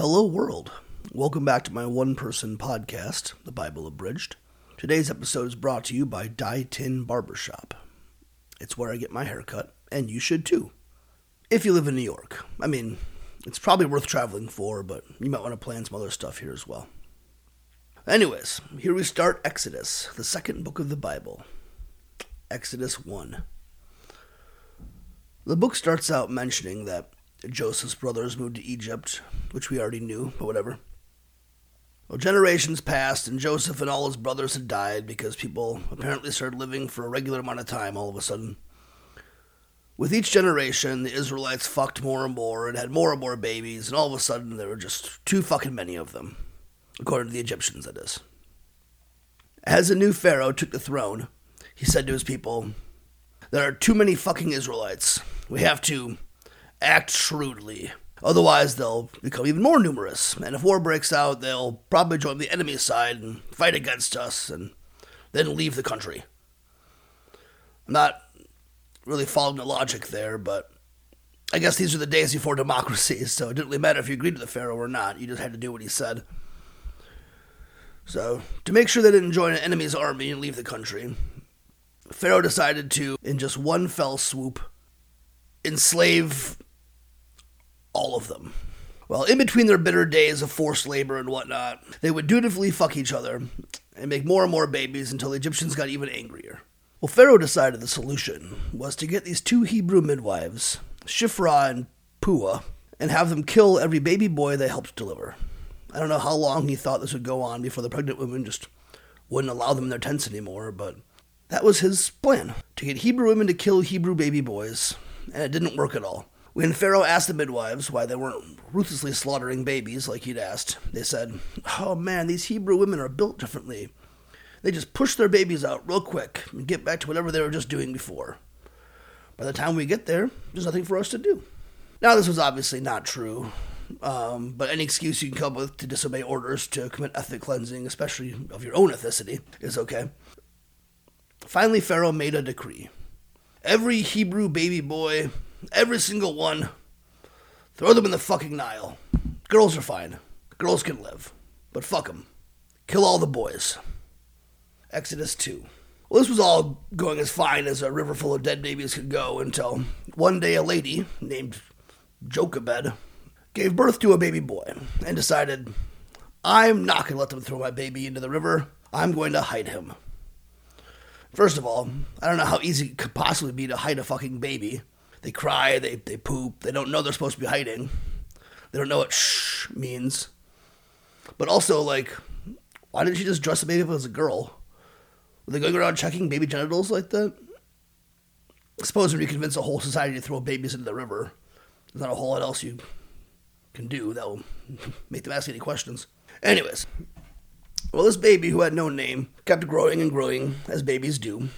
Hello, world. Welcome back to my one person podcast, The Bible Abridged. Today's episode is brought to you by Dye Tin Barbershop. It's where I get my hair cut, and you should too. If you live in New York. I mean, it's probably worth traveling for, but you might want to plan some other stuff here as well. Anyways, here we start Exodus, the second book of the Bible. Exodus 1. The book starts out mentioning that Joseph's brothers moved to Egypt, which we already knew, but whatever. Well, generations passed, and Joseph and all his brothers had died because people apparently started living for a regular amount of time all of a sudden. With each generation, the Israelites fucked more and more and had more and more babies, and all of a sudden there were just too fucking many of them, according to the Egyptians, that is. As a new Pharaoh took the throne, he said to his people, There are too many fucking Israelites. We have to act shrewdly. Otherwise, they'll become even more numerous, and if war breaks out, they'll probably join the enemy's side and fight against us, and then leave the country. I'm not really following the logic there, but I guess these are the days before democracy, so it didn't really matter if you agreed to the Pharaoh or not. You just had to do what he said. So, to make sure they didn't join an enemy's army and leave the country, Pharaoh decided to, in just one fell swoop, enslave all of them. Well, in between their bitter days of forced labor and whatnot, they would dutifully fuck each other and make more and more babies until the Egyptians got even angrier. Well, Pharaoh decided the solution was to get these two Hebrew midwives, Shiphrah and Puah, and have them kill every baby boy they helped deliver. I don't know how long he thought this would go on before the pregnant women just wouldn't allow them in their tents anymore, but that was his plan to get Hebrew women to kill Hebrew baby boys, and it didn't work at all. When Pharaoh asked the midwives why they weren't ruthlessly slaughtering babies like he'd asked, they said, Oh man, these Hebrew women are built differently. They just push their babies out real quick and get back to whatever they were just doing before. By the time we get there, there's nothing for us to do. Now, this was obviously not true, um, but any excuse you can come up with to disobey orders to commit ethnic cleansing, especially of your own ethnicity, is okay. Finally, Pharaoh made a decree. Every Hebrew baby boy Every single one. Throw them in the fucking Nile. Girls are fine. Girls can live. But fuck them. Kill all the boys. Exodus 2. Well, this was all going as fine as a river full of dead babies could go until one day a lady named Jochebed gave birth to a baby boy and decided, I'm not going to let them throw my baby into the river. I'm going to hide him. First of all, I don't know how easy it could possibly be to hide a fucking baby. They cry, they, they poop, they don't know they're supposed to be hiding. They don't know what shh means. But also, like, why didn't she just dress the baby up as a girl? Were they going around checking baby genitals like that? I suppose when you convince a whole society to throw babies into the river, there's not a whole lot else you can do that will make them ask any questions. Anyways, well, this baby who had no name kept growing and growing as babies do.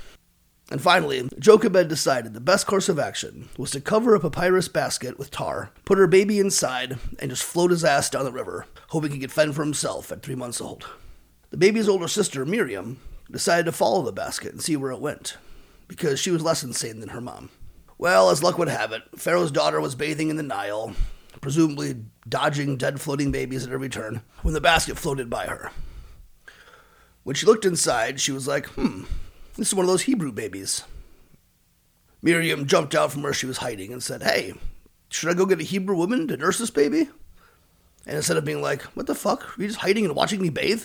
And finally, Jochebed decided the best course of action was to cover a papyrus basket with tar, put her baby inside, and just float his ass down the river, hoping he could fend for himself at three months old. The baby's older sister, Miriam, decided to follow the basket and see where it went, because she was less insane than her mom. Well, as luck would have it, Pharaoh's daughter was bathing in the Nile, presumably dodging dead floating babies at every turn, when the basket floated by her. When she looked inside, she was like, hmm, this is one of those Hebrew babies. Miriam jumped out from where she was hiding and said, Hey, should I go get a Hebrew woman to nurse this baby? And instead of being like, What the fuck? Are you just hiding and watching me bathe?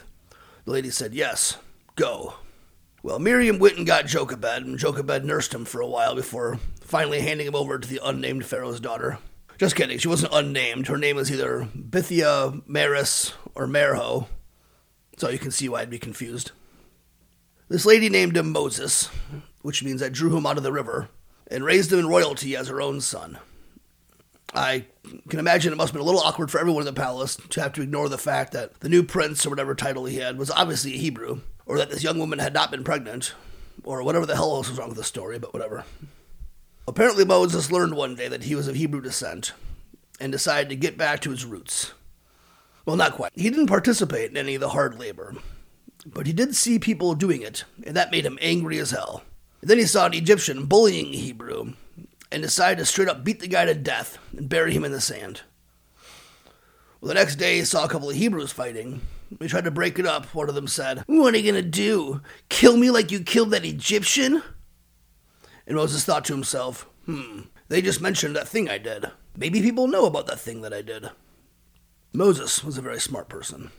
The lady said, Yes, go. Well, Miriam went and got Jochebed, and Jochebed nursed him for a while before finally handing him over to the unnamed Pharaoh's daughter. Just kidding, she wasn't unnamed. Her name was either Bithia Maris or Merho, so you can see why I'd be confused. This lady named him Moses, which means I drew him out of the river, and raised him in royalty as her own son. I can imagine it must have been a little awkward for everyone in the palace to have to ignore the fact that the new prince, or whatever title he had, was obviously a Hebrew, or that this young woman had not been pregnant, or whatever the hell else was wrong with the story, but whatever. Apparently, Moses learned one day that he was of Hebrew descent and decided to get back to his roots. Well, not quite. He didn't participate in any of the hard labor, but he did see people doing it, and that made him angry as hell. And then he saw an Egyptian bullying a Hebrew and decided to straight up beat the guy to death and bury him in the sand. Well, the next day he saw a couple of Hebrews fighting. He tried to break it up. One of them said, What are you going to do? Kill me like you killed that Egyptian? And Moses thought to himself, Hmm, they just mentioned that thing I did. Maybe people know about that thing that I did. Moses was a very smart person.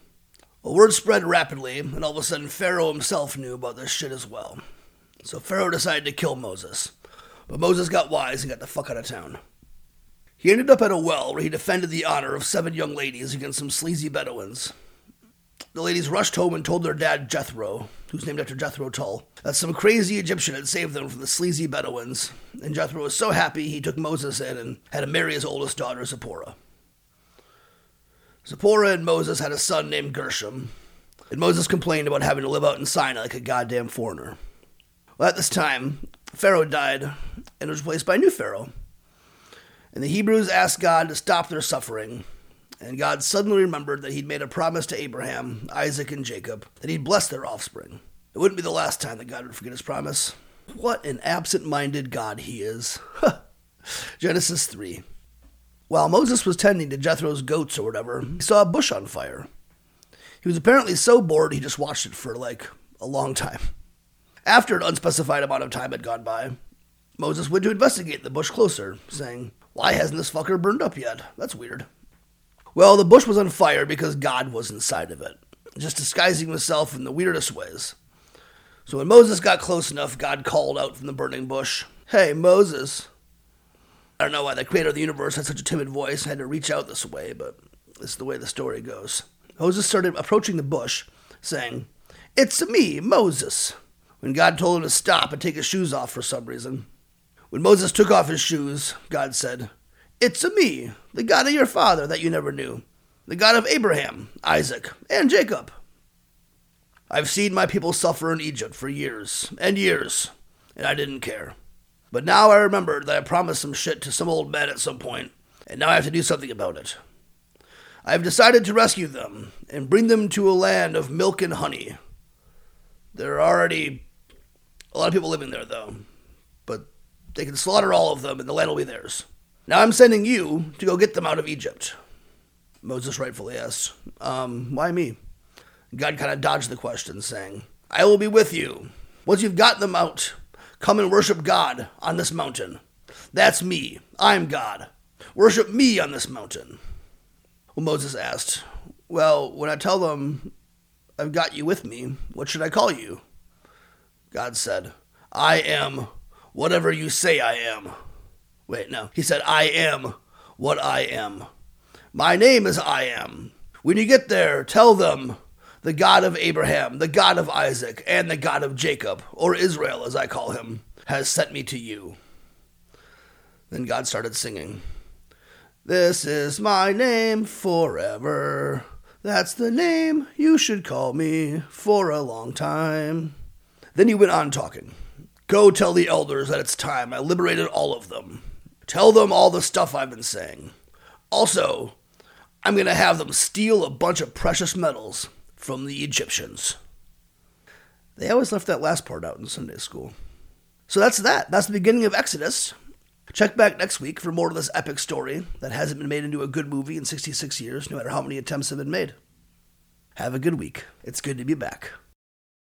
Well, word spread rapidly, and all of a sudden Pharaoh himself knew about this shit as well. So Pharaoh decided to kill Moses. But Moses got wise and got the fuck out of town. He ended up at a well where he defended the honor of seven young ladies against some sleazy Bedouins. The ladies rushed home and told their dad, Jethro, who's named after Jethro Tull, that some crazy Egyptian had saved them from the sleazy Bedouins. And Jethro was so happy he took Moses in and had him marry his oldest daughter, Zipporah. Zipporah and Moses had a son named Gershom, and Moses complained about having to live out in Sinai like a goddamn foreigner. Well, at this time, Pharaoh died and was replaced by a new Pharaoh. And the Hebrews asked God to stop their suffering. And God suddenly remembered that he'd made a promise to Abraham, Isaac, and Jacob that he'd bless their offspring. It wouldn't be the last time that God would forget his promise. What an absent minded God he is. Genesis 3. While Moses was tending to Jethro's goats or whatever, he saw a bush on fire. He was apparently so bored he just watched it for like a long time. After an unspecified amount of time had gone by, Moses went to investigate the bush closer, saying, Why hasn't this fucker burned up yet? That's weird. Well, the bush was on fire because God was inside of it, just disguising himself in the weirdest ways. So when Moses got close enough, God called out from the burning bush, Hey, Moses, I don't know why the creator of the universe had such a timid voice and had to reach out this way, but this is the way the story goes. Moses started approaching the bush, saying, It's me, Moses. When God told him to stop and take his shoes off for some reason. When Moses took off his shoes, God said, It's me, the God of your father that you never knew, the God of Abraham, Isaac, and Jacob. I've seen my people suffer in Egypt for years and years, and I didn't care. But now I remembered that I promised some shit to some old man at some point, and now I have to do something about it. I have decided to rescue them and bring them to a land of milk and honey. There are already a lot of people living there, though, but they can slaughter all of them and the land will be theirs. Now I'm sending you to go get them out of Egypt. Moses rightfully asked, Um, why me? God kind of dodged the question, saying, I will be with you. Once you've got them out, Come and worship God on this mountain. That's me. I'm God. Worship me on this mountain. Well, Moses asked, Well, when I tell them I've got you with me, what should I call you? God said, I am whatever you say I am. Wait, no. He said, I am what I am. My name is I am. When you get there, tell them the God of Abraham, the God of Isaac, and the God of Jacob, or Israel as I call him, has sent me to you. Then God started singing, This is my name forever. That's the name you should call me for a long time. Then he went on talking. Go tell the elders that it's time. I liberated all of them. Tell them all the stuff I've been saying. Also, I'm going to have them steal a bunch of precious metals from the Egyptians. They always left that last part out in Sunday school. So that's that. That's the beginning of Exodus. Check back next week for more of this epic story that hasn't been made into a good movie in 66 years, no matter how many attempts have been made. Have a good week. It's good to be back.